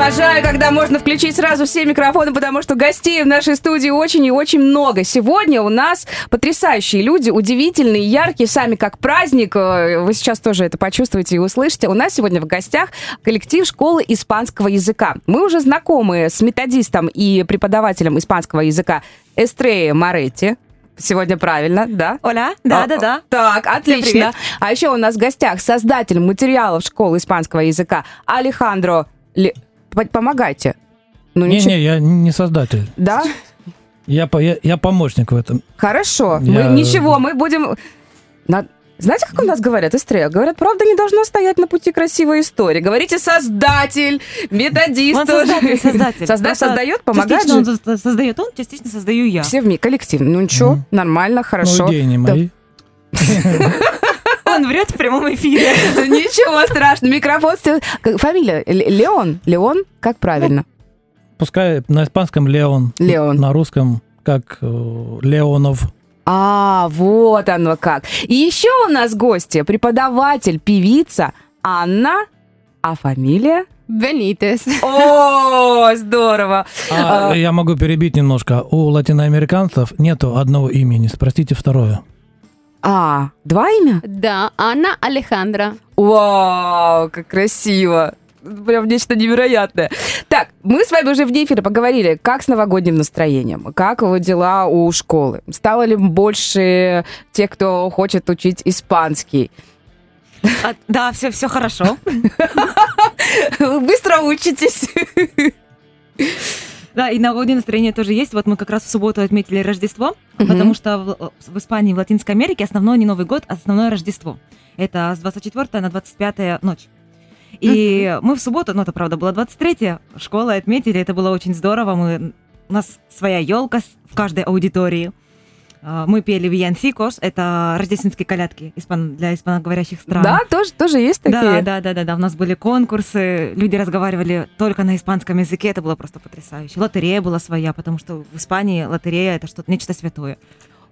Обожаю, когда можно включить сразу все микрофоны, потому что гостей в нашей студии очень и очень много. Сегодня у нас потрясающие люди, удивительные, яркие, сами как праздник. Э, Вы сейчас тоже это почувствуете и услышите. У нас сегодня в гостях коллектив школы испанского языка. Мы уже знакомы с методистом и преподавателем испанского языка Эстреей Моретти. Сегодня правильно, да? Оля, да, А, да, да. Так, отлично. привет. А еще у нас в гостях создатель материалов школы испанского языка Алехандро Ле- Помогайте. Ну, ничего. Не-не, я не создатель. Да? Я, по- я, я помощник в этом. Хорошо. Я- Мы ничего, мы будем... На- Знаете, как у нас говорят, Эстрея? Говорят, правда не должно стоять на пути красивой истории. Говорите создатель, методист. Он создатель, создатель. Созда- создает, помогает Частично же. он со- создает он, частично создаю я. Все в ми- коллектив. Ну ничего, Мгм. нормально, хорошо. Ну, идеи не Да. мои. Он врет в прямом эфире. Ничего страшного. Микрофон... Фамилия? Леон? Леон? Как правильно? Пускай на испанском Леон. Леон. На русском как э, Леонов. А, вот оно как. И еще у нас гости, преподаватель, певица Анна, а фамилия? Бенитес. О, здорово. А, А. я могу перебить немножко. У латиноамериканцев нету одного имени. Спросите второе. А, два имя? Да, Анна Алехандра. Вау, как красиво. Прям нечто невероятное. Так, мы с вами уже в эфире поговорили, как с новогодним настроением, как вот дела у школы. Стало ли больше тех, кто хочет учить испанский? А, Да, все, все хорошо. Быстро учитесь. Да, и новогоднее настроение тоже есть. Вот мы как раз в субботу отметили Рождество, Мгм. потому что в, в Испании, в Латинской Америке основной не Новый год, а основное Рождество. Это с 24 на 25 ночь. И мы в субботу, ну это правда было 23 школы отметили, это было очень здорово. Мы, у нас своя елка в каждой аудитории. А, Мы пели Виянфикос, это рождественские колядки испан- для испаноговорящих стран. Да, тоже, тоже есть Да, такие? да, да, да, да. У нас были конкурсы, люди разговаривали только на испанском языке, это было просто потрясающе. Лотерея была своя, потому что в Испании лотерея это что-то нечто святое.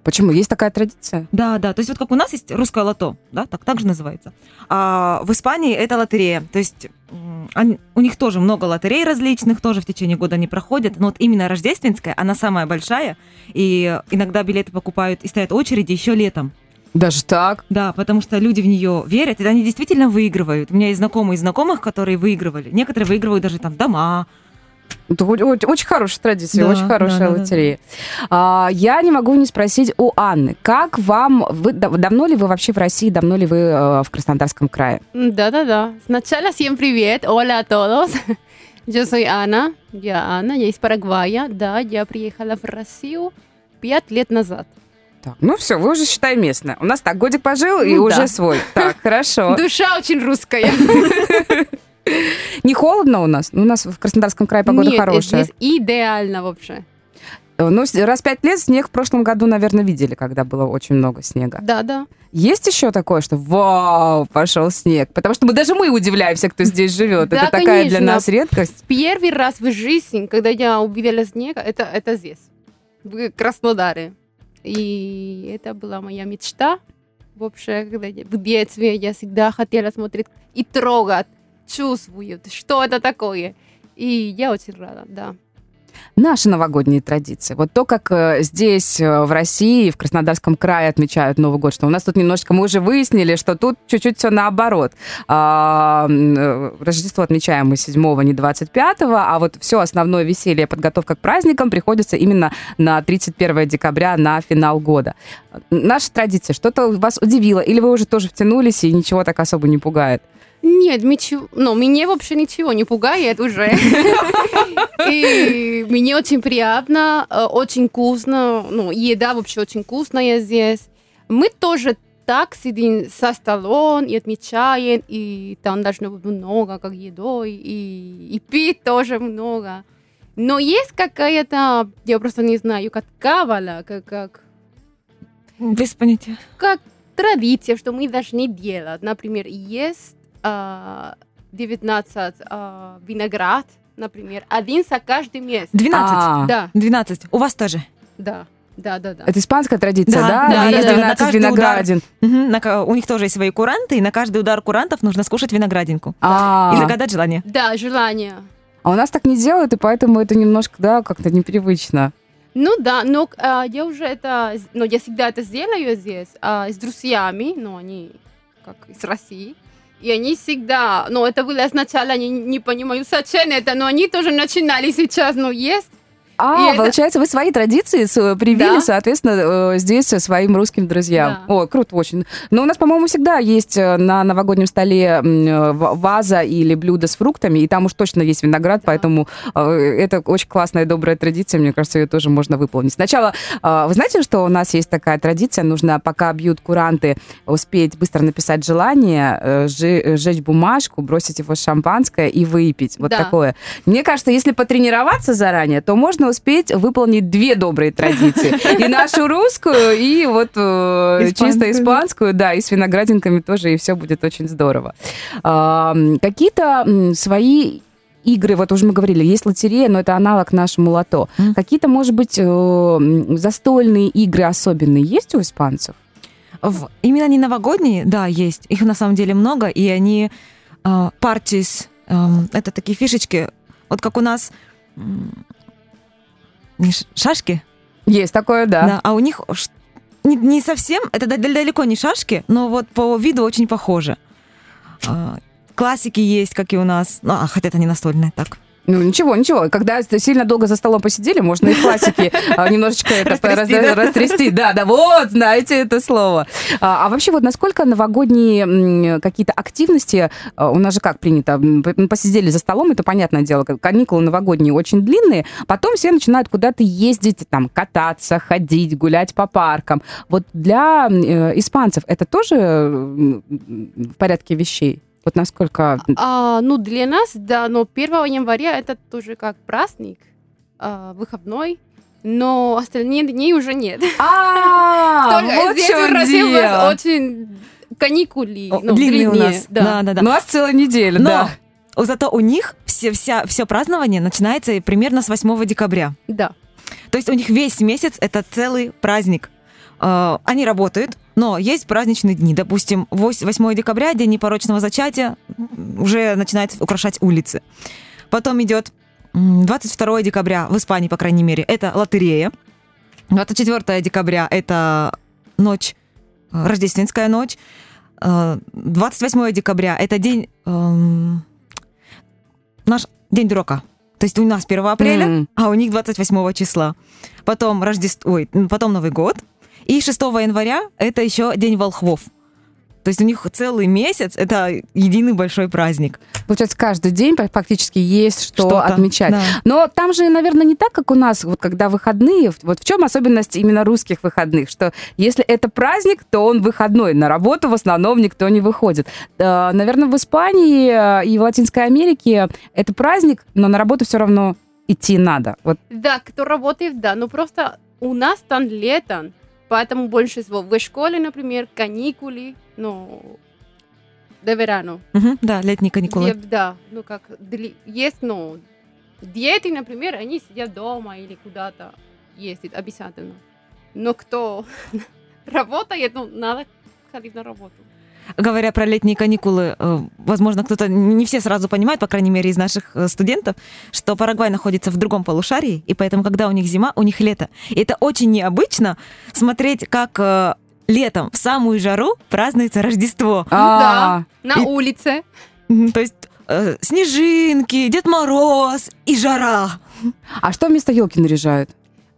Почему? Есть такая традиция? Да, да. То есть вот как у нас есть русское лото, да, так, так же называется. А в Испании это лотерея. То есть они- у них тоже много лотерей различных, тоже в течение года они проходят. Но вот именно рождественская, она самая большая. И иногда билеты покупают и стоят очереди еще летом. Даже так? Да, потому что люди в нее верят, и они действительно выигрывают. У меня есть знакомые из знакомых, которые выигрывали. Некоторые выигрывают даже там дома. Очень, хорошая традиция, Да, очень хорошая да, да, да. лотерея. А, я не могу не спросить у Анны, как вам, вы, дав- давно ли вы вообще в России, давно ли вы э, в Краснодарском крае? Да-да-да. Сначала всем привет. Hola a todos. Yo soy Ana. Я Анна, я из Парагвая. Да, я приехала в Россию пять лет назад. Так, ну все, вы уже считай местная. У нас так, годик пожил и Ну уже да. свой. Так, хорошо. Душа очень русская. Не холодно у нас? У нас в Краснодарском крае погода Нет, хорошая. здесь идеально вообще. Э, Ну, раз пять лет снег в прошлом году, наверное, видели, когда было очень много снега. Да-да. Есть еще такое, что вау, пошел снег? Потому что мы даже мы удивляемся, кто здесь живет. Да, Это такая для нас редкость. Первый раз в жизни, когда я увидела снег, это, это здесь, в Краснодаре. И это была моя мечта. Вообще, когда я- в детстве я всегда хотела смотреть и трогать, чувствовать, что это такое. И я очень рада, да. Наши новогодние традиции. Вот то, как э, здесь, э, в России, в Краснодарском крае отмечают Новый год, что у нас тут немножечко, мы уже выяснили, что тут чуть-чуть все наоборот. А, э, Рождество отмечаем мы 7 не 25 а вот все основное веселье, подготовка к праздникам приходится именно на 31 декабря, на финал года. Наша традиция, что-то вас удивило, или вы уже тоже втянулись и ничего так особо не пугает? Нет, ничего, ну, меня вообще ничего не пугает уже. И мне очень приятно, очень вкусно, ну, еда вообще очень вкусная здесь. Мы тоже так сидим со столом и отмечаем, и там должно быть много, как едой, и, и пить тоже много. Но есть какая-то, я просто не знаю, как кавала, как, как, Без понятия. как традиция, что мы должны делать. Например, есть 19 а, виноград например, один за каждый месяц. 12. А, Да, 12. У вас тоже. да, да, да, да. Это испанская традиция, Да, да? да, да, да, на 12 каждый удар. виноградин. Мгм, на у них тоже есть свои куранты, и на каждый удар курантов нужно скушать виноградинку. А, И загадать желание. Да, желание. а у нас так не делают, и поэтому это немножко, да, как-то непривычно. Ну да, но а, я уже это, ну я всегда это сделаю здесь а, с друзьями, но они как из России. И они всегда, ну это было сначала, они не понимаю, зачем это, но они тоже начинали сейчас, ну есть. А, И это- получается, вы свои традиции с- привили, Да. соответственно, э, здесь со своим русским друзьям. Да. О, круто очень. Но у нас, по-моему, всегда есть э, на новогоднем столе э, ваза или блюдо с фруктами, и там уж точно есть виноград, поэтому э, это очень классная, добрая традиция, мне кажется, ее тоже можно выполнить. Сначала, э, вы знаете, что у нас есть такая традиция, нужно, пока бьют куранты, успеть быстро написать желание, э, сжечь бумажку, бросить его шампанское и выпить. Вот Да. такое. Мне кажется, если потренироваться заранее, то можно успеть выполнить две добрые традиции. И нашу русскую, и вот э, Испанскую. чисто испанскую, да, и с виноградинками тоже, и все будет очень здорово. А, Какие-то свои игры, вот уже мы говорили, есть лотерея, но это аналог нашему лото. Мгм. Какие-то, может быть, э, застольные игры особенные есть у испанцев? В- именно не новогодние, да, есть. Их на самом деле много, и они а, parties, эм, это такие фишечки, вот как у нас не шашки, Есть такое, да. да, а у них не, не совсем, это да- далеко не шашки, но вот по виду очень похоже. А, классики есть, как и у нас, ну, а, хотя это не настольные, так. Ну, ничего, ничего. Когда сильно долго за столом посидели, можно и классики а, немножечко Растрясти, да? Да, вот, знаете это слово. А а вообще вот насколько новогодние какие-то активности, а, у нас же как принято, посидели за столом, это понятное дело, каникулы новогодние очень длинные, потом все начинают куда-то ездить, там, кататься, ходить, гулять по паркам. Вот для э, испанцев это тоже в порядке вещей? Вот насколько... А, ну для нас, да, но 1 января это тоже как праздник, а, выходной, но остальные дни уже нет. А, Только вот в здесь в России у нас очень каникулы, О, ну, длинные у нас. да. Да, да, да. У нас целая неделя, да. зато у них все, вся, все празднование начинается примерно с 8 декабря. Да. То есть у них весь месяц это целый праздник. Э, Они работают, но есть праздничные дни. Допустим, вось- 8 декабря, день непорочного зачатия, уже начинает украшать улицы. Потом идет м, 22 декабря, в Испании, по крайней мере, это лотерея. 24 декабря это ночь, э, рождественская ночь. Э, 28 декабря это день эм, наш день дурака. То есть у нас 1 апреля, М. а у них 28 числа. Потом Рождество, ой, потом Новый год. И 6 января это еще День волхвов. То есть у них целый месяц это единый большой праздник. Получается, каждый день фактически есть что Что-то, отмечать. да. Но там же, наверное, не так, как у нас, вот когда выходные. Вот в чем особенность именно русских выходных? Что если это праздник, то он выходной. На работу в основном никто не выходит. Да, Наверное, в Испании э, и в Латинской Америке это праздник, но на работу все равно идти надо. Вот Да, кто работает, да, но просто у нас там летом, поэтому больше всего в школе, например, каникулы, ну, до верану. Мгм, да, летние каникулы. Где- да, ну как, есть, ну, дети, например, они сидят дома или куда-то ездят обязательно. Но кто работает, ну, надо ходить на работу. Говоря про летние каникулы, э, возможно, кто-то не все сразу понимает, по крайней мере, из наших э, студентов, что Парагвай находится в другом полушарии, и поэтому, когда у них зима, у них лето. И это очень необычно смотреть, как э, летом в самую жару празднуется Рождество. а, На И- улице. Мгм, То есть снежинки, Дед Мороз и жара. а что вместо елки наряжают?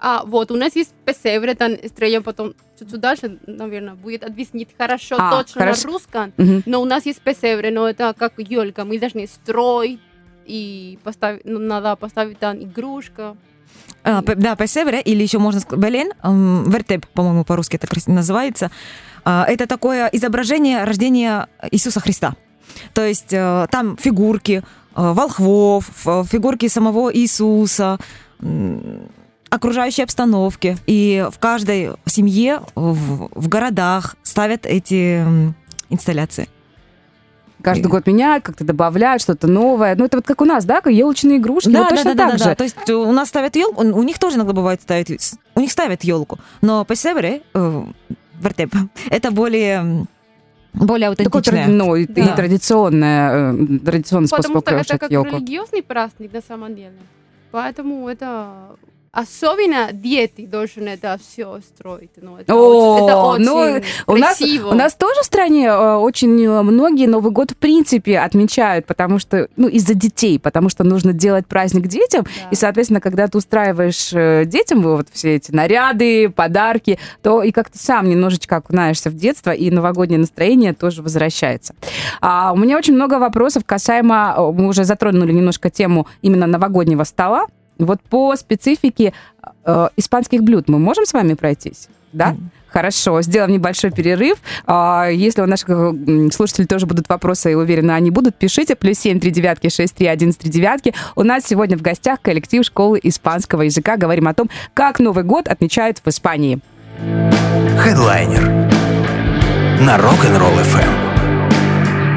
А вот у нас есть песевре, там строим потом чуть-чуть дальше, наверное, будет объяснить хорошо, А, точно хорошо. на русском. Мгм. Но у нас есть песевре, но это как елка, мы должны строить и поставить, ну, надо поставить там игрушка. А, да, песевре, или еще можно сказать Белен, вертеп, по-моему, по-русски это называется. А, Это такое изображение рождения Иисуса Христа. То есть э, там фигурки э, волхвов, фигурки самого Иисуса, окружающей обстановки. И в каждой семье в, в городах ставят эти инсталляции. Каждый год меняют, как-то добавляют что-то новое. Ну, это вот как у нас, да, как елочные игрушки. Да, вот да, точно да, да, так да, же. да. То есть у нас ставят елку, у них тоже иногда бывает ставить, у них ставят елку, но по севере, э, вертеп, это более, более Такое аутентичное. тради- ну, и, и Да. традиционное, э, традиционный способ Потому что это как елку. религиозный праздник на самом деле. Поэтому это особенно дети должны это все строить. Ну, это, О, очень, это очень ну, У нас, у нас тоже в стране э, очень э, многие Новый год в принципе отмечают, потому что, ну, из-за детей, потому что нужно делать праздник детям, Да. и, соответственно, когда ты устраиваешь э, детям вот все эти наряды, подарки, то и как-то сам немножечко окунаешься в детство, и новогоднее настроение тоже возвращается. А, у меня очень много вопросов касаемо, мы уже затронули немножко тему именно новогоднего стола. Вот по специфике э, испанских блюд мы можем с вами пройтись? Да? Мгм. Хорошо, сделаем небольшой перерыв. А, Если у наших э, слушателей тоже будут вопросы, и уверена, они будут, пишите. Плюс семь три девятки шесть три один три девятки. У нас сегодня в гостях коллектив школы испанского языка. Говорим о том, как Новый год отмечают в Испании. Хедлайнер на Rock'n'Roll FM.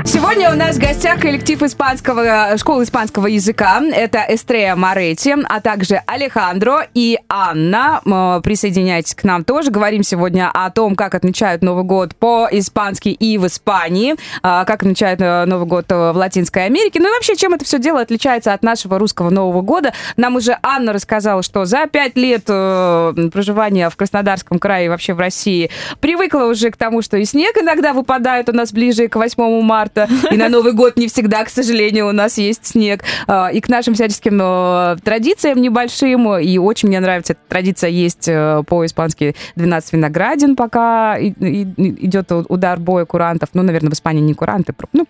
Сегодня у нас в гостях коллектив испанского, школы испанского языка. Это Эстрея Моретти, а также Алехандро и Анна. Присоединяйтесь к нам тоже. Говорим сегодня о том, как отмечают Новый год по-испански и в Испании, а, как отмечают э, Новый год э, в Латинской Америке. Ну и вообще, чем это все дело отличается от нашего русского Нового года. Нам уже Анна рассказала, что за пять лет э, проживания в Краснодарском крае и вообще в России привыкла уже к тому, что и снег иногда выпадает у нас ближе к 8 марта, и на Новый год не всегда, к сожалению, у нас есть снег. А, И к нашим всяческим э, традициям небольшим, и очень мне нравится эта традиция есть э, по-испански 12 виноградин, пока идет удар боя курантов. Ну, наверное, в Испании не куранты. Ну,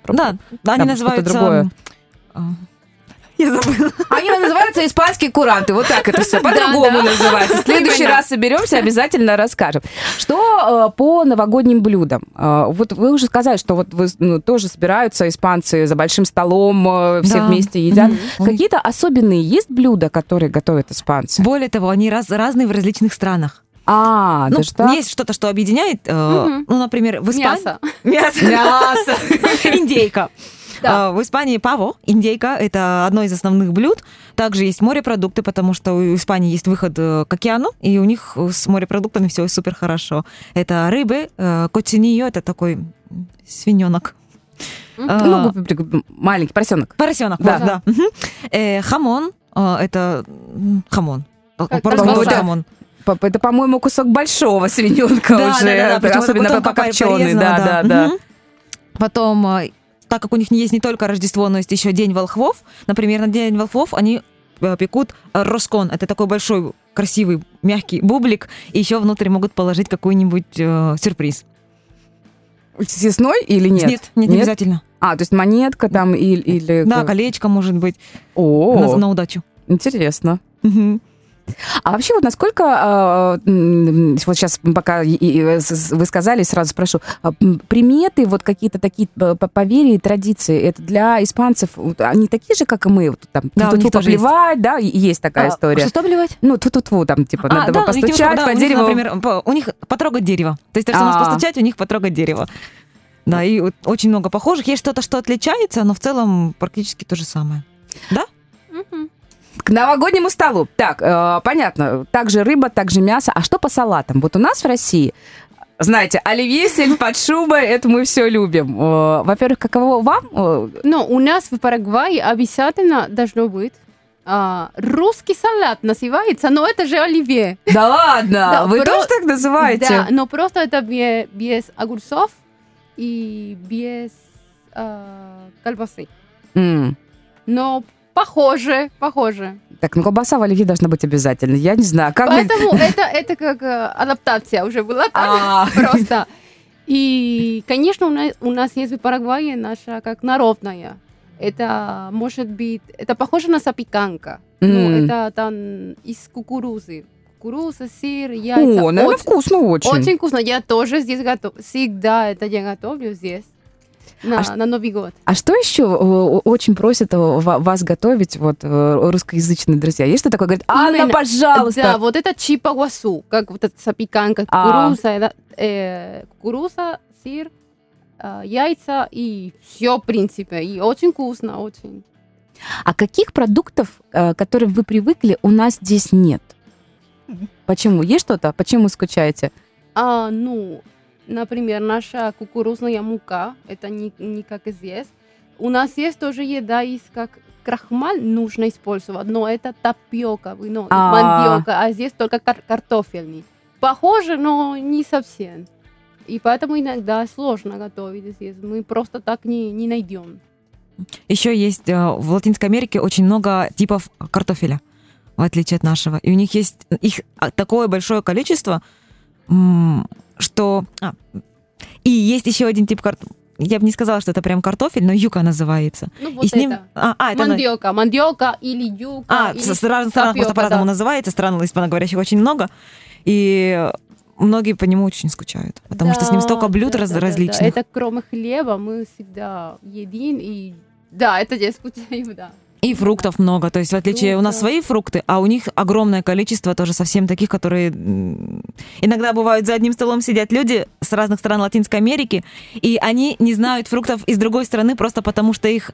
Да, они называются... другое. Я забыла. Они называются испанские куранты. Вот так это все по-другому да. называется. В следующий раз соберемся, обязательно расскажем. Что э, по новогодним блюдам? Э, вот вы уже сказали, что вот вы ну, тоже собираются испанцы за большим столом, э, все Да. вместе едят. Какие-то особенные есть блюда, которые готовят испанцы? Более того, они раз, разные в различных странах. А, ну, даже так? есть что-то, что объединяет. э, Мгм. Ну, например, в Испании... Мясо. Мясо. Мясо. Индейка. Да. А, В Испании паво, индейка, это одно из основных блюд. Также есть морепродукты, потому что у Испании есть выход э, к океану, и у них с морепродуктами все супер хорошо. Это рыбы, э, cochinillo, это такой свиненок. А, Ну, маленький поросенок. поросенок, Да. да. Э, Хамон, это хамон. Хамон. Это, по-моему, кусок большого свиненка Да, уже. да, да, особенно покопченый. порезано, Да, да, да. Потом, так как у них есть не только Рождество, но есть еще День волхвов, например, на День волхвов они э, пекут roscón. Это такой большой, красивый, мягкий бублик, и еще внутрь могут положить какой-нибудь э, сюрприз. Съестной или нет? Нет, нет, не обязательно. А, то есть монетка там или... или... Да, колечко может быть О, на, на удачу. интересно. Мгм. А вообще вот насколько, э, м, вот сейчас пока с- вы сказали, сразу спрошу, а, приметы, вот какие-то такие э, по- поверья и традиции, это для испанцев, они такие же, как и мы, там, Да, у тут них тоже есть. поплевать, да, есть такая А, история. Что обливать? Ну, тут-тут-тут, там, типа, А, надо да, них постучать немножко, да, по у них, дереву. например, по- у них потрогать дерево. То есть то, что у нас А. постучать, у них потрогать дерево. Да, и очень много похожих. Есть что-то, что отличается, но в целом практически то же самое. Мгм. К новогоднему столу. Так, э, понятно. Также рыба, также мясо. А что по салатам? Вот у нас в России, знаете, оливье, сель под шубой, это мы все любим. Э, Во-первых, каково вам? Э, Но у нас в Парагвае обязательно должно быть а, русский салат называется, но это же оливье. Да ладно, Да, вы про- тоже так называете? Да, но просто это бе- без огурцов и без а, колбасы. М, Но похоже, похоже. Так, ну колбаса в оливье должна быть обязательно. Я не знаю, как. Поэтому это, это как э, адаптация уже была так А, просто. И, конечно, у нас, у нас есть в Парагвае наша как народная. Это может быть, это похоже на запеканка. Ну, М. это там из кукурузы. Кукуруза, сыр, яйца. О, наверное, очень, вкусно очень. очень вкусно. Я тоже здесь готовлю. Всегда это я готовлю здесь. На, А на Новый год. А что еще э, очень просят э, ва- вас готовить вот э, русскоязычные друзья? Есть что такое? Говорят, Анна, Именно. пожалуйста. Да, вот это чипа гуасу, как вот эта запеканка, А. кукуруза, это, э, кукуруза, сыр, а, яйца и все, в принципе. И очень вкусно, очень. А каких продуктов, э, к которым вы привыкли, у нас здесь нет? Почему? Есть что-то? Почему скучаете? А, ну, например, наша кукурузная мука, это не, не как здесь. У нас есть тоже еда, есть как крахмаль нужно использовать, но это тапиока, ну, А. мандиока, а здесь только кар- картофельный. Похоже, но не совсем. И поэтому иногда сложно готовить здесь. Мы просто так не, не найдем. Еще есть э, в Латинской Америке очень много типов картофеля, в отличие от нашего. И у них есть их а, такое большое количество, что... а, и есть еще один тип картофеля. Я бы не сказала, что это прям картофель, но юка называется. Ну, вот и с ним... это. А, а, это... Мандиока, мандиока или юка. А, или с, разных странах просто по-разному да. называется. Стран испаноговорящих очень много. И многие по нему очень скучают. Потому что с ним Да, столько блюд да, раз- да, да, да. различных. Это кроме хлеба мы всегда едим и да, это я скучаю, да. И фруктов много. То есть, в отличие у нас свои фрукты, а у них огромное количество тоже совсем таких, которые иногда бывают за одним столом сидят люди с разных стран Латинской Америки, и они не знают фруктов из другой страны просто потому, что их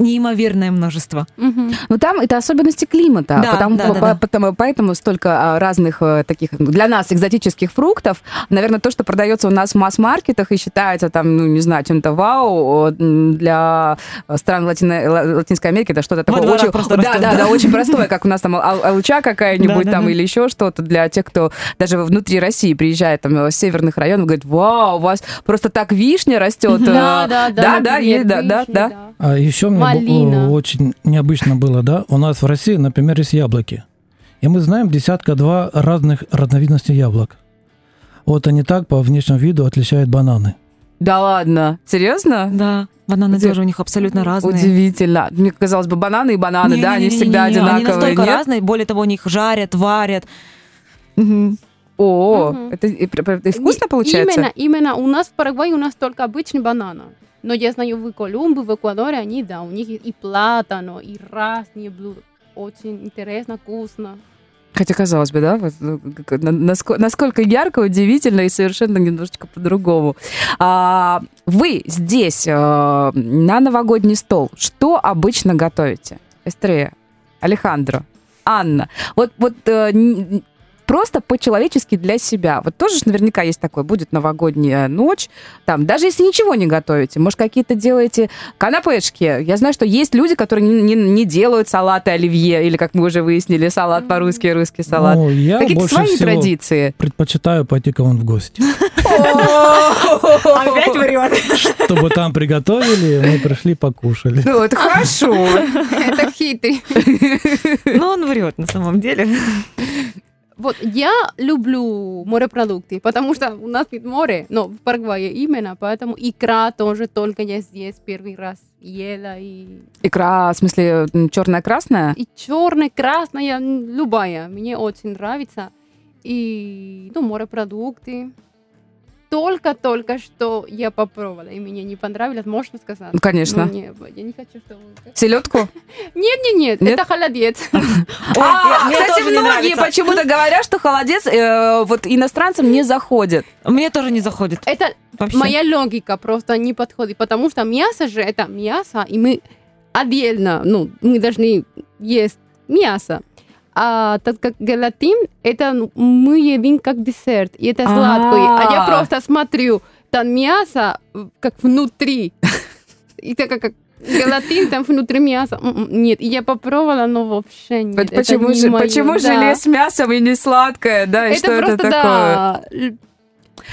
неимоверное множество. Мгм. Ну, там это особенности климата, Да, потому, да, да, по- да. потому- поэтому столько а, разных э, таких для нас экзотических фруктов. Наверное, то, что продается у нас в масс-маркетах и считается там, ну, не знаю, чем-то вау, для э, стран Латино- Ла- Латинской Америки это что-то такое очень, да, да, да. да, очень простое, как у нас там ал- алча какая-нибудь Да, там да. или еще что-то для тех, кто даже внутри России приезжает там э, с северных районов, говорит, вау, у вас просто так вишня растет. Да, да, да. да, да, да, да. А еще мне Малина. очень необычно было, да, у нас в России, например, есть яблоки. И мы знаем десятка-два разных разновидностей яблок. Вот они так по внешнему виду отличают бананы. Да ладно, серьезно? Да, бананы Где- тоже у них абсолютно разные. Удивительно. Мне казалось бы, бананы и бананы, да, они Не-не-не-не-не, всегда Они одинаковые. настолько нет? разные, более того, у них жарят, варят. Мгм. О, Мгм. это и, и вкусно Не- получается? Именно, именно у нас в Парагвае у нас только обычный банан. Но я знаю, в Колумбии, в Эквадоре они, да, у них и платано, и разные блюда. Очень интересно, вкусно. Хотя, казалось бы, да, вот, ну, как- на- наско- насколько ярко, удивительно и совершенно немножечко по-другому. А, вы здесь, э, на новогодний стол, что обычно готовите? Эстрея, Алехандро, Анна. Вот, вот э, просто по-человечески для себя. Вот тоже ж наверняка есть такое, будет новогодняя ночь, там, даже если ничего не готовите, может, какие-то делаете канапешки. Я знаю, что есть люди, которые не, не- не делают салаты оливье, или, как мы уже выяснили, салат по-русски, русский салат. Ну, я Какие-то свои всего традиции. предпочитаю пойти к вам в гости. Опять врет. Чтобы там приготовили, мы пришли, покушали. Ну, это хорошо. Это хитрый. Ну, он врет на самом деле. Вот я люблю морепродукты, потому что у нас ведь море, но в Парагвае именно, поэтому икра тоже только я здесь первый раз ела. И, Икра, в смысле, черная-красная? и черная, красная, любая, мне очень нравится. И, ну, морепродукты. Только-только что я попробовала, и мне не понравилось, можно сказать? Ну, конечно. Ну, не, я не хочу, чтобы... Селедку? Нет-нет-нет, Нет? это холодец. А, кстати, многие почему-то говорят, что холодец э, вот иностранцам не заходит. Мне тоже не заходит. Это моя логика просто не подходит, потому что мясо же это мясо, и мы отдельно, ну, мы должны есть мясо. А так как гелатин, это ну, мы едим как десерт, и это сладкое. А я А. просто смотрю, там мясо как внутри. И так как гелатин там внутри мяса. М-м, Нет, я попробовала, но вообще нет. Это почему не же, моё, почему да. желе с мясом и не сладкое, да? И Это что это просто, такое? да,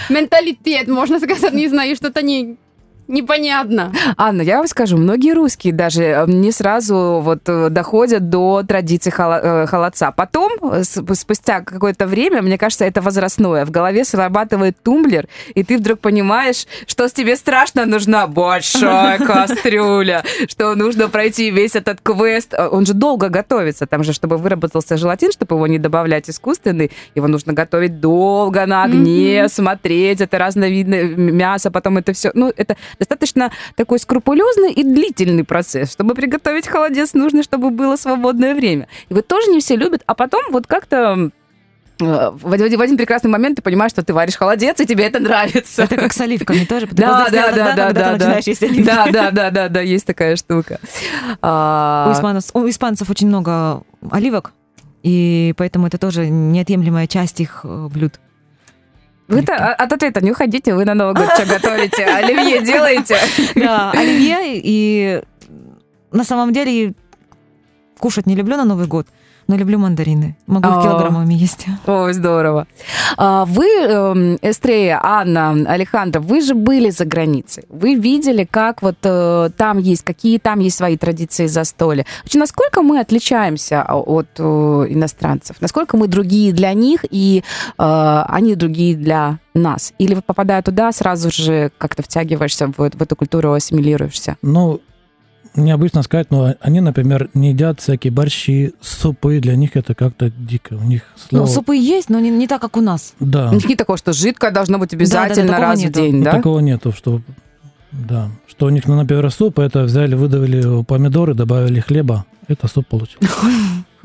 менталитет, можно сказать, не знаю, что-то не, непонятно. Анна, я вам скажу, многие русские даже э, не сразу вот э, доходят до традиции э, холодца. Потом, спустя какое-то время, мне кажется, это возрастное, в голове срабатывает тумблер, и ты вдруг понимаешь, что с тебе страшно нужна большая кастрюля, что нужно пройти весь этот квест. Он же долго готовится, там же, чтобы выработался желатин, чтобы его не добавлять искусственный, его нужно готовить долго на огне, смотреть, это разновидное мясо, потом это все. Ну, это достаточно такой скрупулезный и длительный процесс. Чтобы приготовить холодец, нужно, чтобы было свободное время. И вот тоже не все любят, а потом вот как-то э, в один, в один прекрасный момент ты понимаешь, что ты варишь холодец, и тебе это нравится. Это как с оливками тоже. Да, да, да, да, да, да. Да, да, да, да, да, есть такая штука. А, У испанцев, у испанцев очень много оливок, и поэтому это тоже неотъемлемая часть их э, блюд. Вы-то от ответа не уходите, вы на Новый год что готовите? Оливье делаете? Да, оливье, и на самом деле кушать не люблю на Новый год, но люблю мандарины. Могу А. их килограммами есть. Ой, здорово. А Вы, эм, Эстрея, Анна, Алехандро, вы же были за границей. Вы видели, как вот э, там есть, какие там есть свои традиции застолья. Вообще, насколько мы отличаемся от э, иностранцев? Насколько мы другие для них, и э, они другие для нас? Или попадая туда, сразу же как-то втягиваешься в, в эту культуру, ассимилируешься? Ну, необычно сказать, но они, например, не едят всякие борщи, супы. Для них это как-то дико. У них слово... Ну, супы есть, но не, не так, как у нас. Да. У них нет такого, что жидкое должно быть обязательно такого раз в нету. день, Ну, да? Такого нету, что... Да. Что у них, ну, например, суп, это взяли, выдавили помидоры, добавили хлеба. Это суп получился.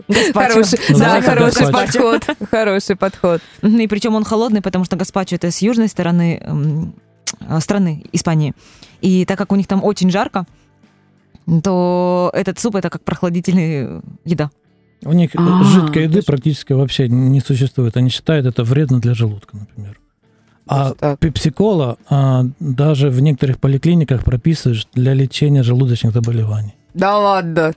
Хороший, Ну, да, да, хороший подход. Хороший подход. И причем он холодный, потому что гаспачо это с южной стороны э, страны Испании. И так как у них там очень жарко, то этот суп это как прохладительная еда. У них А, жидкой еды практически вообще не существует. Они считают это вредно для желудка, например. А так. пепсикола а, даже в некоторых поликлиниках прописываешь для лечения желудочных заболеваний. Да ладно.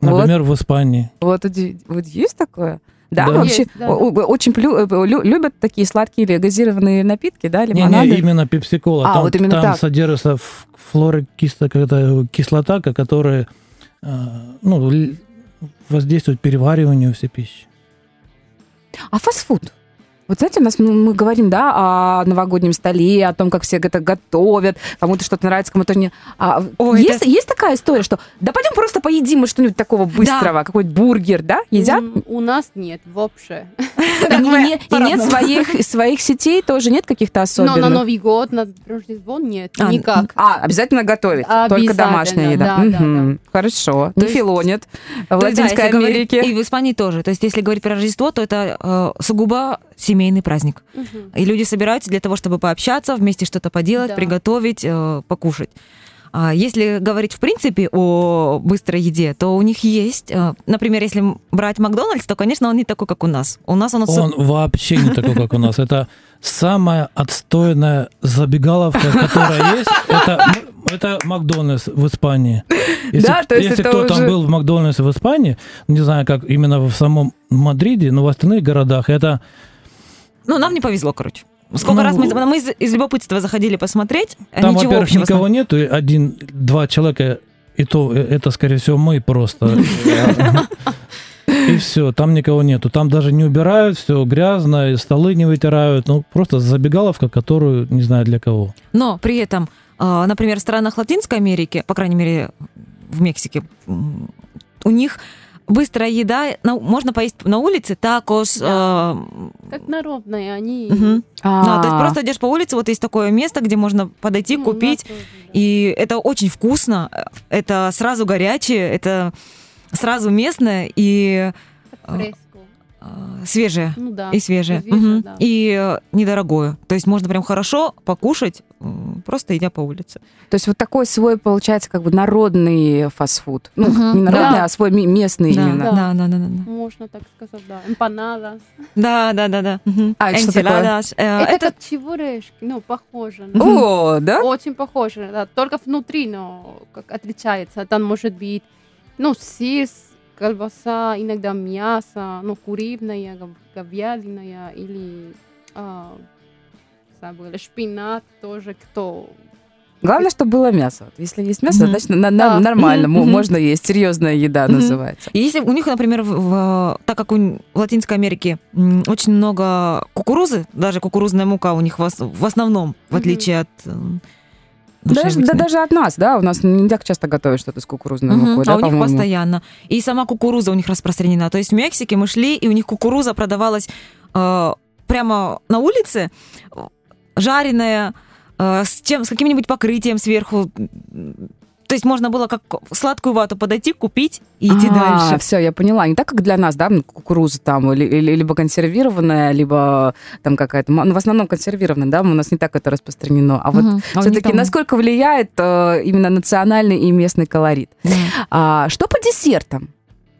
Вот. Например, в Испании. Вот, вот есть такое? Да, Да. вообще Есть, да, очень плю- э, лю- любят такие сладкие или газированные напитки, да, Не, лимонады. не, именно пепсикола. А, там вот именно там так. содержится ф- флорокиста, какая-то кислота, ко- которая а, ну, воздействует перевариванию всей пищи. А фастфуд? Вот знаете, у нас ну, мы говорим, да, о новогоднем столе, о том, как все это готовят, кому-то что-то нравится, кому-то не. А Ой, есть, есть такая история, что да пойдем просто поедим мы что-нибудь такого быстрого, какой-нибудь бургер, да, едят? У нас нет вообще. И не- не- и нет своих, своих сетей, тоже нет каких-то Но особенных? на Новый год, на Рождество нет, А, никак. А, обязательно готовить. Только домашняя еда. да, да. Хорошо. Не филонит. В да, Латинской Америке. И в Испании тоже. То есть, если говорить про Рождество, то это э, сугубо семейный праздник. Мгм. И люди собираются для того, чтобы пообщаться, вместе что-то поделать, Да. приготовить, э, покушать. А если говорить в принципе о быстрой еде, то у них есть, э, например, если брать Макдональдс, то, конечно, он не такой, как у нас. У нас он, Он вообще не такой, как у нас. Это самая отстойная забегаловка, которая есть. Это, это Макдональдс в Испании. Если, Да, то есть если это кто уже- там был в Макдональдсе в Испании, не знаю, как именно в самом Мадриде, но в остальных городах, это Ну, нам не повезло, короче. Сколько Ну, раз мы, мы из, из любопытства заходили посмотреть, а там, ничего во-первых, общего. никого нету, один-два человека, и то э, это, скорее всего, мы просто. И все, там никого нету. Там даже не убирают, все грязно, и столы не вытирают. Ну, просто забегаловка, которую не знаю для кого. Но при этом, а, например, в странах Латинской Америки, по крайней мере, в Мексике, у них быстрая еда, на- можно поесть на улице, такос. Да. а, Как народные они. мгм. А, Да, то есть просто идешь по улице, вот есть такое место, где можно подойти, Ну, купить, тоже, да. и это очень вкусно, это сразу горячее, это сразу местное и Как фреско. А, свежее. Ну да. И свежее. свежее, Мгм. да. И э, недорогое. То есть можно прям хорошо покушать, м, просто идя по улице. То есть вот такой свой, получается, как бы народный фастфуд. Ну, Мгм. не народный, Да. а свой местный Да, именно. да, да, да, да, да. Можно так сказать, да. Эмпанадас. Да, да, да, да. Мгм. А, это что такое? Э, Это, Это как чебурешки, ну, похоже. на- Мгм. О, да? Очень похоже, да. Только внутри, но как отличается. Там может быть, ну, сыр, колбаса, иногда мясо, ну, куриное, гов- говядиное или а, забыла, шпинат тоже, кто... Главное, чтобы было мясо. Если есть мясо, Мгм. значит, на- на- Да. нормально, мгм. можно есть. Серьезная еда Мгм. называется. И если у них, например, в, в- так как у, в Латинской Америке м, очень много кукурузы, даже кукурузная мука у них в, в основном, в отличие от э, нашей Даже, да, даже от нас, да, у нас не так часто готовят что-то с кукурузной мукой, а да, у них постоянно. И сама кукуруза у них распространена. То есть в Мексике мы шли, и у них кукуруза продавалась э, прямо на улице, э, жареная, э, с, чем, с каким-нибудь покрытием сверху. То есть можно было как сладкую вату подойти, купить и идти дальше. Все, А, я поняла. Не так, как для нас, да, кукуруза там, или, или- либо консервированная, либо там какая-то, ну, в основном консервированная, да, у нас не так это распространено. А вот. А у них все-таки насколько влияет э, именно национальный и местный колорит? Да. А, что по десертам?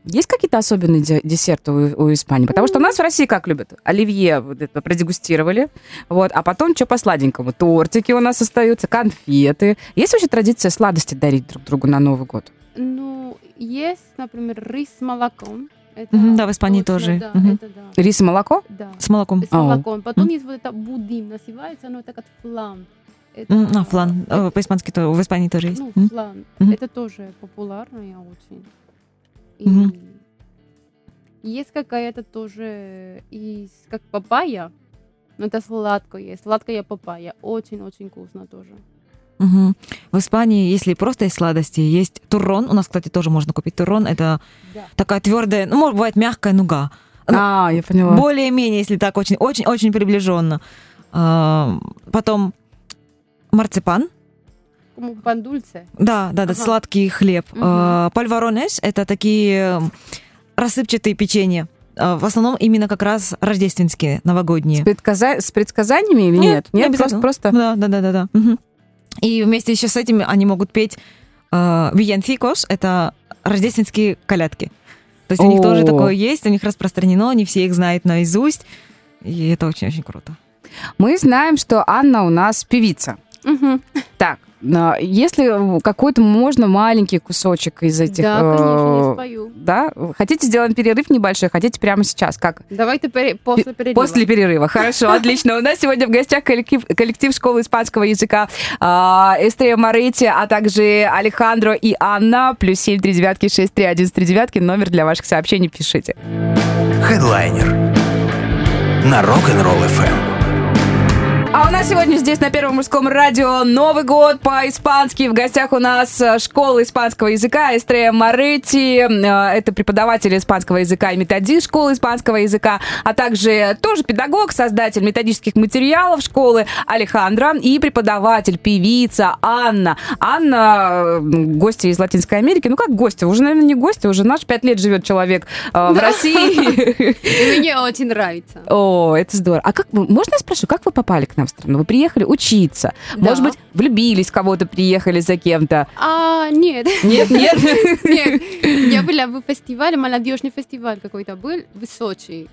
Есть какие-то особенные де- десерты у, у Испании? Потому что у нас в России как любят? Оливье вот это продегустировали, вот, а потом что по сладенькому? Тортики у нас остаются, конфеты. Есть вообще традиция сладости дарить друг другу на Новый год? Ну, есть, например, рис с молоком. Это Мгм, да, в Испании точно, тоже. Да, Мгм. это да. Рис и молоко? Да. С молоком. С молоком. Потом Мгм. есть вот это будим, называется, но это как флан. Это, М, А, флан. Э, По-испански то, в Испании тоже есть. Ну, флан. Мгм. Это тоже популярное очень. И Мгм. есть какая-то тоже из как папайя, но это сладкое. Сладкая папайя. Очень-очень вкусно тоже. Мгм. В Испании, если просто есть сладости, есть туррон. У нас, кстати, тоже можно купить туррон. Это Да. такая твердая, ну, может, бывает мягкая нуга. Ну, А, я поняла. Более-менее, если так, очень-очень-очень приближенно. А, Потом марципан. Dulce. Да, да, да, Ага. сладкий хлеб. Пальваронес — это такие рассыпчатые печенья. А, В основном именно как раз рождественские, новогодние. С, предказа- с предсказаниями или Нет, нет? не Нет, просто, просто... Да, да, да, да, да. Мгм. И вместе еще с этим они могут петь э, это рождественские колядки. То есть у них тоже такое есть, у них распространено, не все их знают наизусть. И это очень-очень круто. Мы знаем, что Анна у нас певица. Мгм. Так, если какой-то можно маленький кусочек из этих... Да, конечно, э, я спою. Да? Хотите сделаем перерыв небольшой? Хотите прямо сейчас? Как? Давайте пере- после перерыва. После перерыва. Хорошо, отлично. У нас сегодня в гостях коллектив, коллектив школы испанского языка а, Эстрия Морети, а также Алехандро и Анна. Плюс семь три девятки шесть три один три девятки. Номер для ваших сообщений пишите. Хедлайнер на Rock'n'Roll FM. А у нас сегодня здесь на Первом мужском радио Новый год по-испански. В гостях у нас э, школа испанского языка Эстрея Моретти. Э, Это преподаватель испанского языка и методист школы испанского языка, а также тоже педагог, создатель методических материалов школы Алехандро и преподаватель, певица Анна. Анна, э, гости из Латинской Америки. Ну как гости? Уже, наверное, не гости, уже наш пять лет живет человек э, в России. Мне очень нравится. О, это здорово. А как можно я спрошу, как вы попали к нам в страну? Вы приехали учиться? Да. Может быть, влюбились кого-то, приехали за кем-то? А, нет. Нет, нет. Нет. Я была в фестивале, молодежный фестиваль какой-то был в Сочи.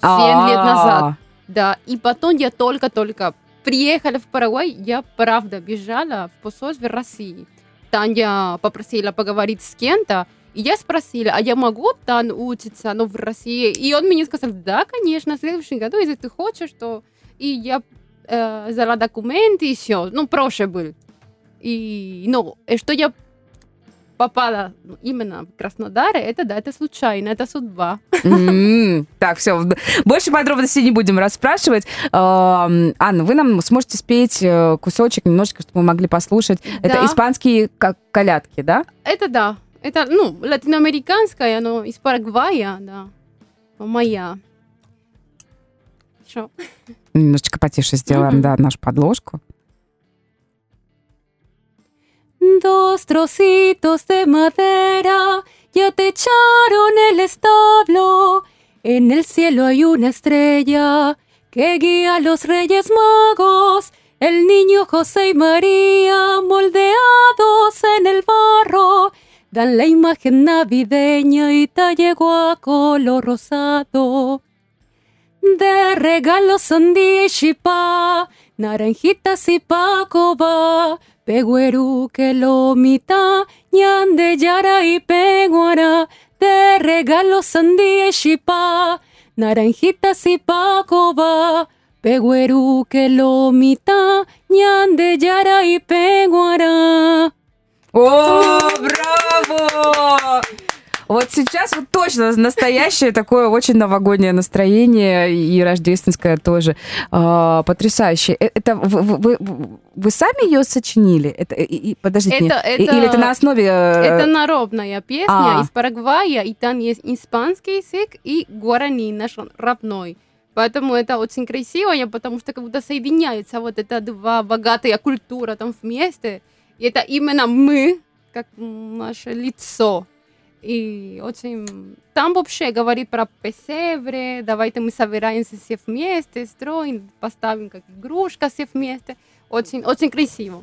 А. Семь лет назад. Да, и потом я только-только приехала в Парагвай, я правда бежала в посольство России. Там я попросила поговорить с кем-то, и я спросила, а я могу там учиться, но в России? И он мне сказал, да, конечно, в следующем году, если ты хочешь, то... И я э, взяла документы, и все. Ну, проще был. И, ну, и что я попала ну, именно в Краснодар, это да, это случайно, это судьба. М, Так, все, больше подробностей не будем расспрашивать. Анна, вы нам сможете спеть э, кусочек немножечко, чтобы мы могли послушать. Это Да. испанские как колядки, да? Это да. Это, ну, латиноамериканская, но из Парагвая, да. Моя. Хорошо. Немножечко потише сделаем, Мгм. да, нашу подложку. Dos trocitos de madera ya te echaron el establo. En el cielo hay una estrella que guía a los reyes magos. El niño José y María moldeados en el barro dan la imagen navideña y te llegó a color rosado. De regalo son pa, naranjitas y pacoba, pegueru que lo mita, ñande yara y peguara. De regalo son pa, naranjitas y pacoba, pegueru que lo mita, ñande yara y peguara. ¡Oh, bravo! Вот сейчас вот точно настоящее такое очень новогоднее настроение и рождественское тоже а, потрясающее. Э, Это вы, вы- вы- сами ее сочинили? Это, и- подождите, Это- это- или это на основе? э, Это народная песня а. из Парагвая, и там есть испанский язык и гуарани, наш родной. Поэтому это очень красиво, потому что как будто соединяются вот это два богатые культура там вместе. И это именно мы как наше лицо. И очень... Там вообще говорит про песевре, давайте мы собираемся все вместе, строим, поставим как игрушка все вместе. Очень, очень красиво.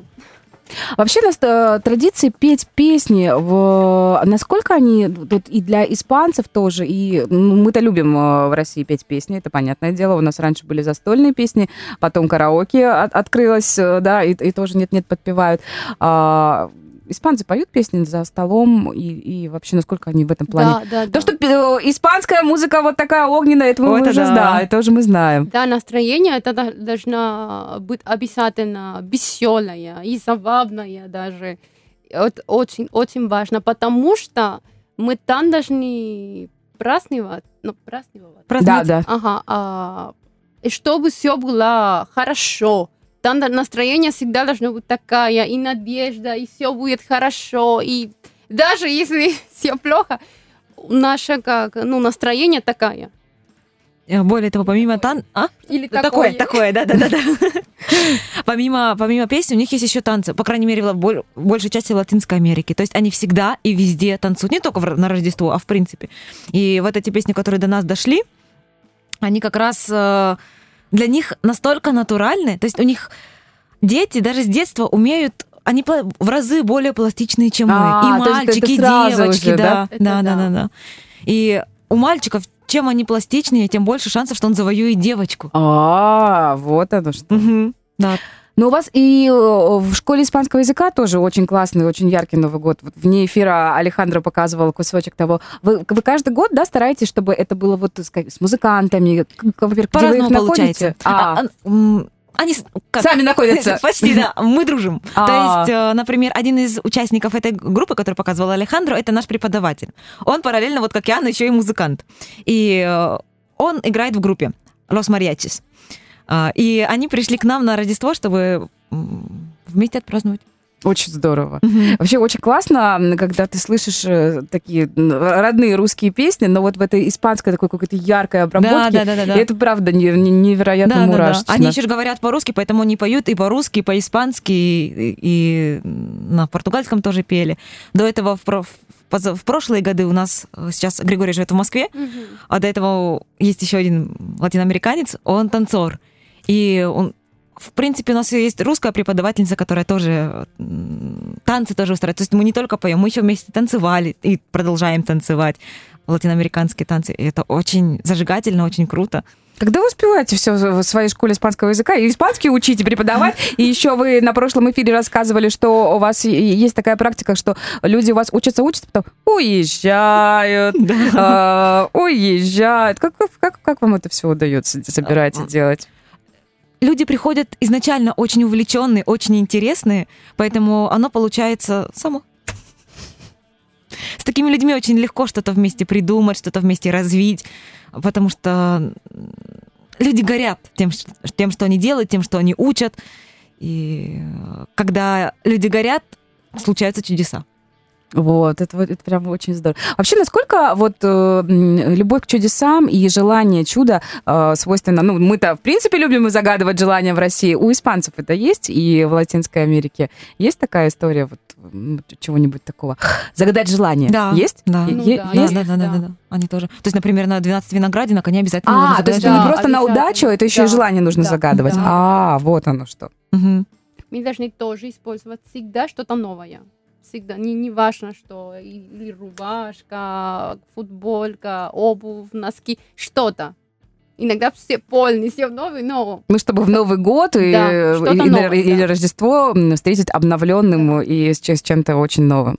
Вообще, у нас э, традиции петь песни, в... насколько они тут и для испанцев тоже, и ну, мы-то любим э, в России петь песни, это понятное дело. У нас раньше были застольные песни, потом караоке от- открылось, э, да, и, и тоже нет-нет подпевают. А, испанцы поют песни за столом, и, и вообще, насколько они в этом плане... Да, да, То, да. что э, испанская музыка вот такая огненная, это мы О, это уже да. знаем, это уже мы знаем. Да, настроение это должно быть обязательно веселое и забавное даже. Это очень, очень важно, потому что мы там должны праздновать, ну, праздновать. Да, да. Ага, а, и чтобы все было хорошо. Там настроение всегда должно быть такая, и надежда, и все будет хорошо. И даже если все плохо, наше как, ну, настроение такая. Э, Более того, помимо тан... А? Или Такое, такое. такое, да, да, да, да. Помимо, помимо песни, у них есть еще танцы. По крайней мере, в бол- большей части Латинской Америки. То есть они всегда и везде танцуют. Не только на Рождество, а в принципе. И вот эти песни, которые до нас дошли, они как раз э, для них настолько натуральны. То есть у них дети даже с детства умеют они в разы более пластичные, чем мы. А, и мальчики, и девочки, уже, да? да. Да, да, да. да. И у мальчиков, чем они пластичнее, тем больше шансов, что он завоюет девочку. А, вот оно что. Да, Но у вас и э, в школе испанского языка тоже очень классный, очень яркий Новый год. Вот вне эфира Алехандро показывал кусочек того. Вы, вы каждый год, да, стараетесь, чтобы это было вот с, с музыкантами? Во-первых, где вы их получается. А, А, они как? сами находятся. Почти, да. Мы дружим. А. То есть, э, например, один из участников этой группы, который показывал Алехандро, это наш преподаватель. Он параллельно, вот как я, еще и музыкант. И э, он играет в группе Los Mariachis. А, И они пришли к нам на Рождество, чтобы вместе отпраздновать. Очень здорово. Вообще очень классно, когда ты слышишь э, такие родные русские песни, но вот в этой испанской такой какой-то яркой Да, обработке. да, да, да, да. И это правда не- не- невероятно Да, да, да. мурашечно. Они еще говорят по-русски, поэтому они поют и по-русски, и по-испански, и, и на португальском тоже пели. До этого в, про- в прошлые годы у нас э, сейчас Григорий живет в Москве, а до этого есть еще один латиноамериканец, он танцор. И он, в принципе, у нас есть русская преподавательница, которая тоже танцы тоже устраивает. То есть мы не только поем, мы еще вместе танцевали и продолжаем танцевать латиноамериканские танцы. И это очень зажигательно, очень круто. Когда вы успеваете все в своей школе испанского языка, и испанский учить, и преподавать, и еще вы на прошлом эфире рассказывали, что у вас есть такая практика, что люди у вас учатся, учатся, потом уезжают, а, уезжают. Как, как, как, как вам это все удается собирать и делать? Люди приходят изначально очень увлеченные, очень интересные, поэтому оно получается само. С такими людьми очень легко что-то вместе придумать, что-то вместе развить, потому что люди горят тем, тем, что они делают, тем, что они учат. И э, когда люди горят, случаются чудеса. Вот, это, вот- это прям очень здорово. Вообще, насколько вот э, любовь к чудесам и желание чуда э, свойственно, ну, мы-то, в принципе, любим загадывать желания в России. У испанцев это есть, и в Латинской Америке есть такая история вот чего-нибудь такого. Загадать желание. Да, Есть? да. Е- Ну е- да, Да, есть? да, да, да, да, Да. да. Они тоже. То есть, например, на 12 виноградинок они обязательно А, то есть это не Да, просто на удачу, это еще и Да, желание нужно да, загадывать. да. А, вот оно что. Мгм. Мы должны тоже использовать всегда что-то новое. Всегда. Не, не важно, что или рубашка, футболка, обувь, носки, что-то. Иногда все полностью новый, но Ну, чтобы в Новый год и, Да, и- новое, или да. Рождество встретить обновленным и с, с чем-то очень новым.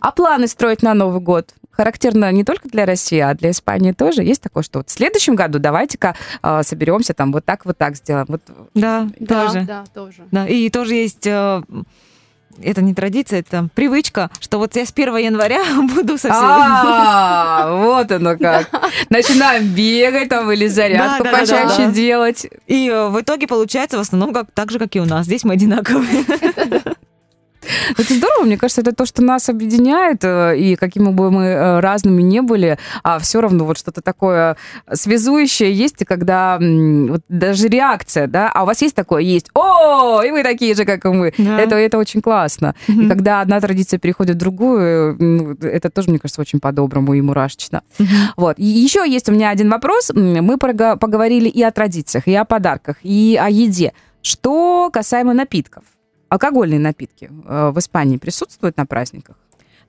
А планы строить на Новый год? Характерно не только для России, а для Испании тоже. Есть такое, что вот в следующем году давайте-ка э, соберемся, там вот так, вот так сделаем. Вот Да, да, тоже. да, тоже. Да, и тоже есть э, это не традиция, это привычка, что вот я с 1 января буду совсем... А, вот оно как. Начинаем бегать там или зарядку почаще делать. И э, в итоге получается в основном как, так же, как и у нас. Здесь мы одинаковые. Это здорово, мне кажется, это то, что нас объединяет, э, и какими бы мы э, разными не были, а все равно вот что-то такое связующее есть, и когда вот даже реакция, да, а у вас есть такое? Есть. О, и вы такие же, как и мы. Да. Это, это очень классно. И Мгм. когда одна традиция переходит в другую, это тоже, мне кажется, очень по-доброму и мурашечно. Вот. И еще есть у меня один вопрос. Мы поговорили и о традициях, и о подарках, и о еде. Что касаемо напитков? Алкогольные напитки э, в Испании присутствуют на праздниках?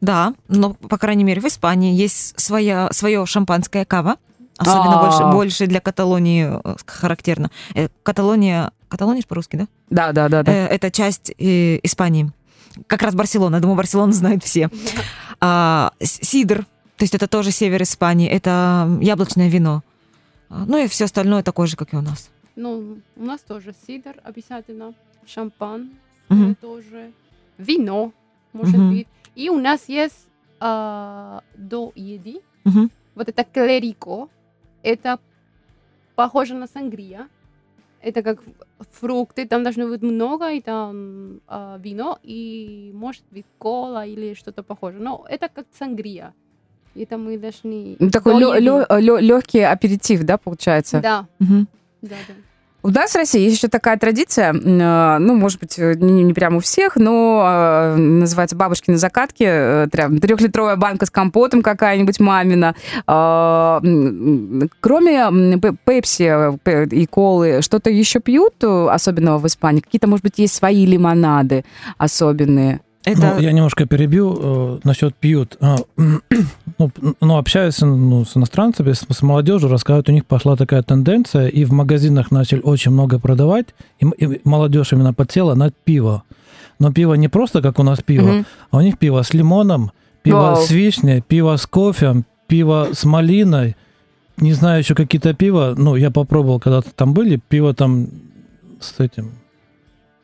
Да, но, по крайней мере, в Испании есть своя, свое шампанское кава. Особенно А. больше, больше для Каталонии э, характерно. Э, Каталония... Каталония по-русски, да? Да, да, да, да. Это часть Испании. Как раз Барселона. Думаю, Барселону знают все. А, сидр, то есть это тоже север Испании. Это яблочное вино. А, Ну и все остальное такое же, как и у нас. Ну, у нас тоже сидр обязательно, шампан Мгм. тоже, вино, может Мгм. быть. И у нас есть а, до еды, Мгм. вот это клерико, это похоже на сангрия. Это как фрукты, там должно быть много, и там а, вино, и может быть кола или что-то похожее. Но это как сангрия. Это мы должны... Ну, Такой легкий аперитив, да, получается? Да, Мгм. да, да. У нас в России есть еще такая традиция, э, ну, может быть, э, не, не прямо у всех, но э, называется бабушкины закатки. тря- Трехлитровая банка с компотом какая-нибудь мамина. М, Кроме пепси пе- и колы, что-то еще пьют особенного в Испании? Какие-то, может быть, есть свои лимонады особенные? Это Ну, я немножко перебью э, насчет пьют. А, ну, ну, общаясь ну, с иностранцами, с, с молодежью, рассказывают, у них пошла такая тенденция, и в магазинах начали очень много продавать, и, и молодежь именно подсела на пиво. Но пиво не просто, как у нас пиво, Мгм. а у них пиво с лимоном, пиво Вау. с вишней, пиво с кофе, пиво с малиной, не знаю, еще какие-то пиво, ну, я попробовал, когда-то там были, пиво там с этим,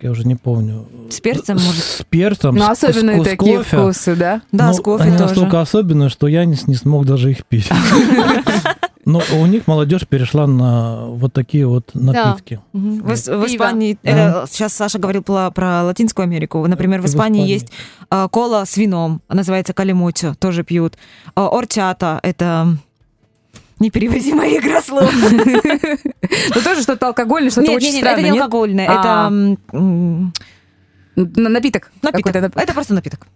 я уже не помню. С перцем, может? С перцем, Ну, с- особенные с- с такие кофе. вкусы, да? Да, Ну, с кофе они тоже. настолько особенные, что я не, не смог даже их пить. Но у них молодежь перешла на вот такие вот напитки. В. Испании, э, сейчас Саша говорил про, про Латинскую Америку. Например, в Испании есть а, кола с вином, называется калимучо, тоже пьют. А, орчата, это непереводимая игра слов. Ну, тоже что-то алкогольное, что-то очень нет, нет, странное, это не алкогольное, А. это Н- Напиток. напиток. Это просто напиток.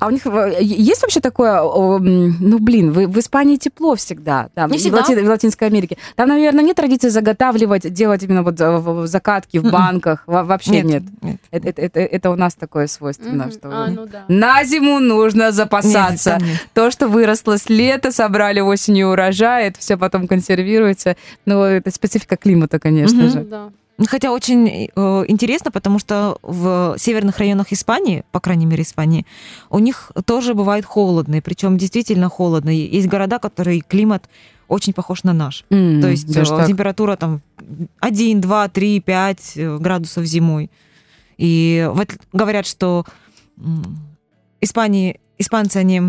А у них э, есть вообще такое, ну блин, вы- в Испании тепло всегда, там, Не и в, всегда. Лати- в Латинской Америке. Там, наверное, нет традиции заготавливать, делать именно вот э, в, в закатки в Мгм. банках. Во- Вообще нет. нет. Это, это- это- это у нас такое свойственно, Мгм. что А, ну да. на зиму нужно запасаться. Нет, нет. То, что выросло с лета, собрали осенью урожай, это все потом консервируется. Ну, это специфика климата, конечно Мгм. же. Да. Хотя очень э, интересно, потому что в северных районах Испании, по крайней мере Испании, у них тоже бывает холодно, и причем действительно холодно. Есть города, которые климат очень похож на наш. М, То есть э, температура там 1, 2, 3, 5 э, градусов зимой. И вот говорят, что Испании, испанцы, они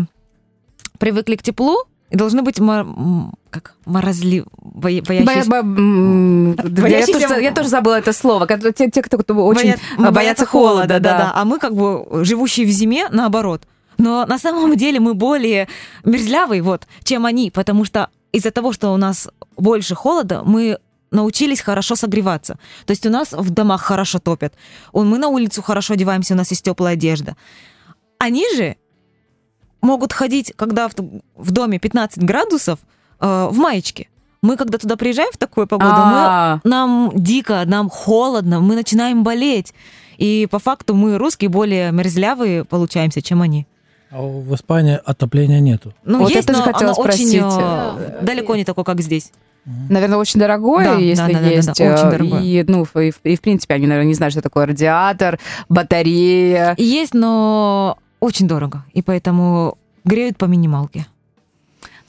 привыкли к теплу и должны быть мо- м, как морозли, боя- Боя- боящиеся- бо- м, да, Я Боящиеся- тоже я тоже забыла это слово. Те, те, кто кто очень Боя- боятся холода, да, да. да. А мы как бы живущие в зиме, наоборот. Но на самом деле мы более мерзлявые, вот, чем они, потому что из-за того, что у нас больше холода, мы научились хорошо согреваться. То есть у нас в домах хорошо топят. Мы на улицу хорошо одеваемся, у нас есть теплая одежда. Они же могут ходить, когда в, в доме 15 градусов, э, в маечке. Мы, когда туда приезжаем в такую погоду, мы А, нам дико, нам холодно, мы начинаем болеть. И по факту мы, русские, более мерзлявые получаемся, чем они. А в Испании отопления нету. Ну, Вот есть, это же но хотела оно очень, спросить. э, далеко не такое, как здесь. Наверное, очень дорогое, Да, если да, да, да, есть. да, да, очень э, дорогое. И, ну, и, в- и, в принципе, они, наверное, не знают, что такое радиатор, батарея. Есть, но очень дорого. И поэтому греют по минималке.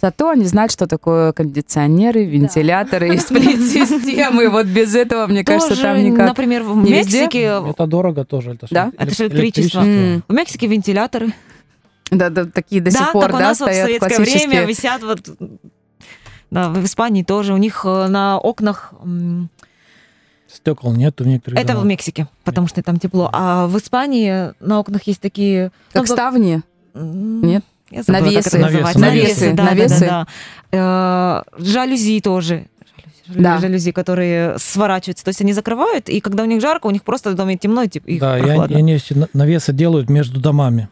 Зато они знают, что такое кондиционеры, вентиляторы и сплит-системы. Вот без этого, мне кажется, Тоже, там никак. Например, в Не везде? Мексике, Это дорого тоже. Это Да? Это ж элек- электричество. М. в Мексике вентиляторы. Да, да, такие до да, сих пор, как у да, нас вот в советское время висят вот... Да, в Испании тоже. У них э, на окнах Стекол нету в некоторых Это в домах. Мексике, потому что там тепло. А в Испании на окнах есть такие... Как ну, ставни? Нет? Я забыла, как Навесы. это называется. Навесы. Навесы, да, Навесы. да, да, да. Э, Жалюзи тоже. Жалюзи, Да. жалюзи, которые сворачиваются. То есть они закрывают, и когда у них жарко, у них просто в доме темно, и типа, их Да, и они, прохладно. и они навесы делают между домами.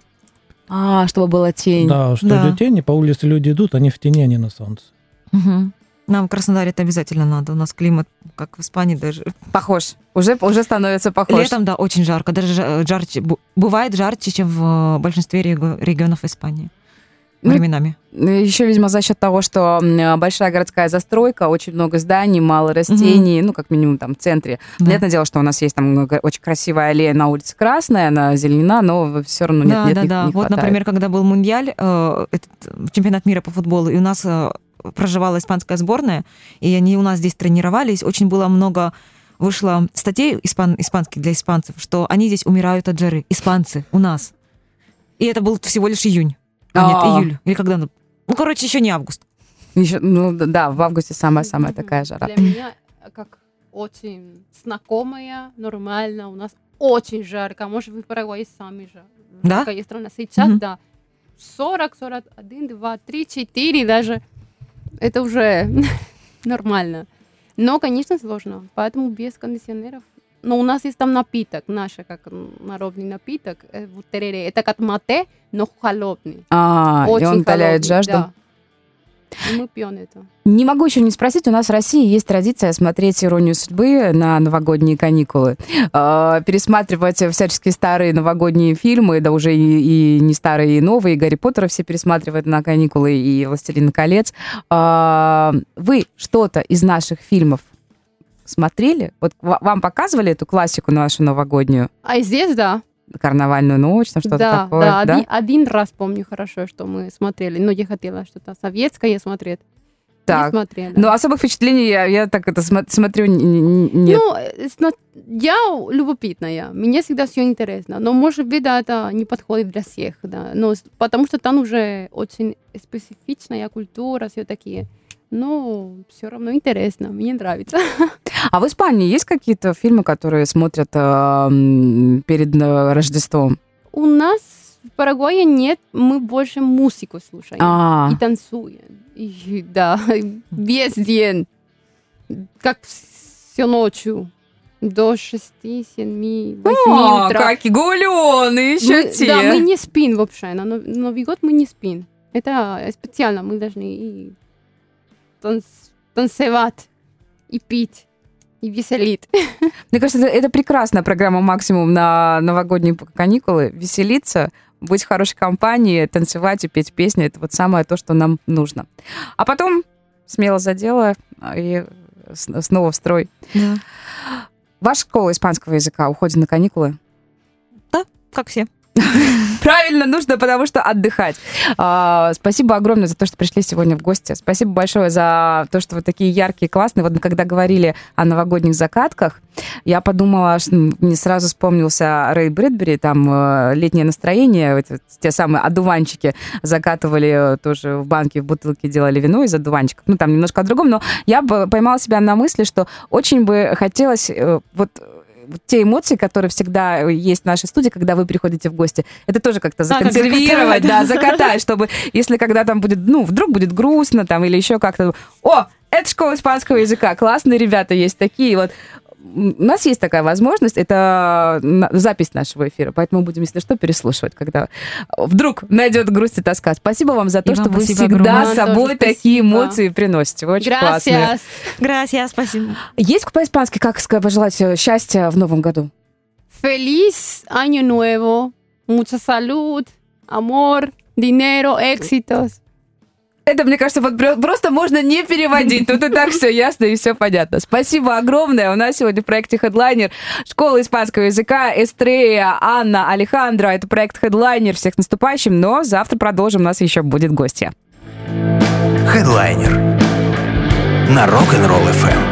А, чтобы была тень. Да, что Да. идет тени, по улице люди идут, они в тени, они на солнце. Мгм. Нам в Краснодаре это обязательно надо. У нас климат, как в Испании даже. Похож. Уже, уже становится похож. Летом, да, очень жарко. Даже жа- жарче. Бывает жарче, чем в э, большинстве реги- регионов Испании. Ну, Временами. Еще, видимо, за счет того, что большая городская застройка, очень много зданий, мало растений, ну, как минимум там в центре. Да. Понятное дело, что у нас есть там очень красивая аллея на улице Красная, она зелена, но все равно нет, да, нет, да, не- да. не вот, хватает. например, когда был Мундиаль, э, этот э, чемпионат мира по футболу, и у нас э, проживала испанская сборная, и они у нас здесь тренировались, очень было много вышло статей испан, испанских для испанцев, что они здесь умирают от жары. Испанцы у нас. И это был всего лишь июнь. А, А. нет, июль. Или когда? Ну, короче, еще не август. Еще- ну, да, в августе самая-самая такая жара. Для меня э, как очень знакомая, нормально. У нас очень жарко. Может, вы в Парагвае сами же. Да? Жаркая страна. Сейчас, Мгм. да. 40, 41, 2, 3, 4 даже. Это уже нормально. Но, конечно, сложно. Поэтому без кондиционеров. Но у нас есть там напиток, наш как народный напиток, э, вот терере. Это как мате, но холодный. А, и Очень он утоляет холодный, жажду. да. И мы пьем это. Не могу еще не спросить, у нас в России есть традиция смотреть «Иронию судьбы» на новогодние каникулы, э, пересматривать всяческие старые новогодние фильмы, да уже и, и не старые, и новые, и «Гарри Поттера» все пересматривают на каникулы, и «Властелин колец». А, Вы что-то из наших фильмов смотрели? Вот ва- вам показывали эту классику нашу новогоднюю? А здесь, да. «Карнавальную ночь», там что-то да, такое? да, Один, один раз помню хорошо, что мы смотрели. Но я хотела что-то советское смотреть. Так. Не смотрела. Но особых впечатлений я, я так это смо- смотрю, нет. Ну, э, я любопытная, мне всегда все интересно, но может быть, да, это не подходит для всех, да, но потому что там уже очень специфичная культура, все такие. Но все равно интересно, мне нравится. А в Испании есть какие-то фильмы, которые смотрят э, перед э, Рождеством? У нас в Парагвае нет, мы больше музыку слушаем. А, и танцуем. И, да, весь день, как всю ночью, до 6, 7, 8 О, утра. как гулены еще Мы- те. Да, мы не спим вообще. На Нов- Новый год мы не спим. Это специально, мы должны и танц- танцевать, и пить, и веселить. Мне кажется, это, это прекрасная программа «Максимум» на новогодние каникулы. Веселиться, быть в хорошей компании, танцевать и петь песни. Это вот самое то, что нам нужно. А потом смело за дело а, и снова в строй. Да. Ваша школа испанского языка уходит на каникулы? Как все. Правильно, нужно, потому что отдыхать. А, спасибо огромное за то, что пришли сегодня в гости. Спасибо большое за то, что вы такие яркие, классные. Вот когда говорили о новогодних закатках, я подумала, что мне сразу вспомнился Рэй Брэдбери, там э, летнее настроение, эти- те самые одуванчики закатывали э, тоже в банке, в бутылке делали вино из одуванчиков. Ну, там немножко о другом, но я бы поймала себя на мысли, что очень бы хотелось э, вот те эмоции, которые всегда есть в нашей студии, когда вы приходите в гости, это тоже как-то А, как законсервировать, закатать, да, закатать, чтобы, если когда там будет, ну, вдруг будет грустно там или еще как-то, о, это школа испанского языка, классные ребята есть такие, вот у нас есть такая возможность, это запись нашего эфира, поэтому будем, если что, переслушивать, когда вдруг найдет грусть и тоска. Спасибо вам за то, И что вы всегда огромное. с собой тоже такие спасибо. эмоции приносите. Вы очень классные. Gracias. Gracias, спасибо. Есть по-испански, как сказать, пожелать э, счастья в новом году? Feliz año nuevo, mucha salud, amor, dinero, éxitos. Это, мне кажется, вот про- просто можно не переводить. Тут и так все ясно и все понятно. Спасибо огромное. У нас сегодня в проекте Headliner школа испанского языка Эстрея, Анна, Алехандро. Это проект Headliner. Всех наступающим. Но завтра продолжим. У нас еще будет гостья. Хедлайнер на Rock'n'Roll FM.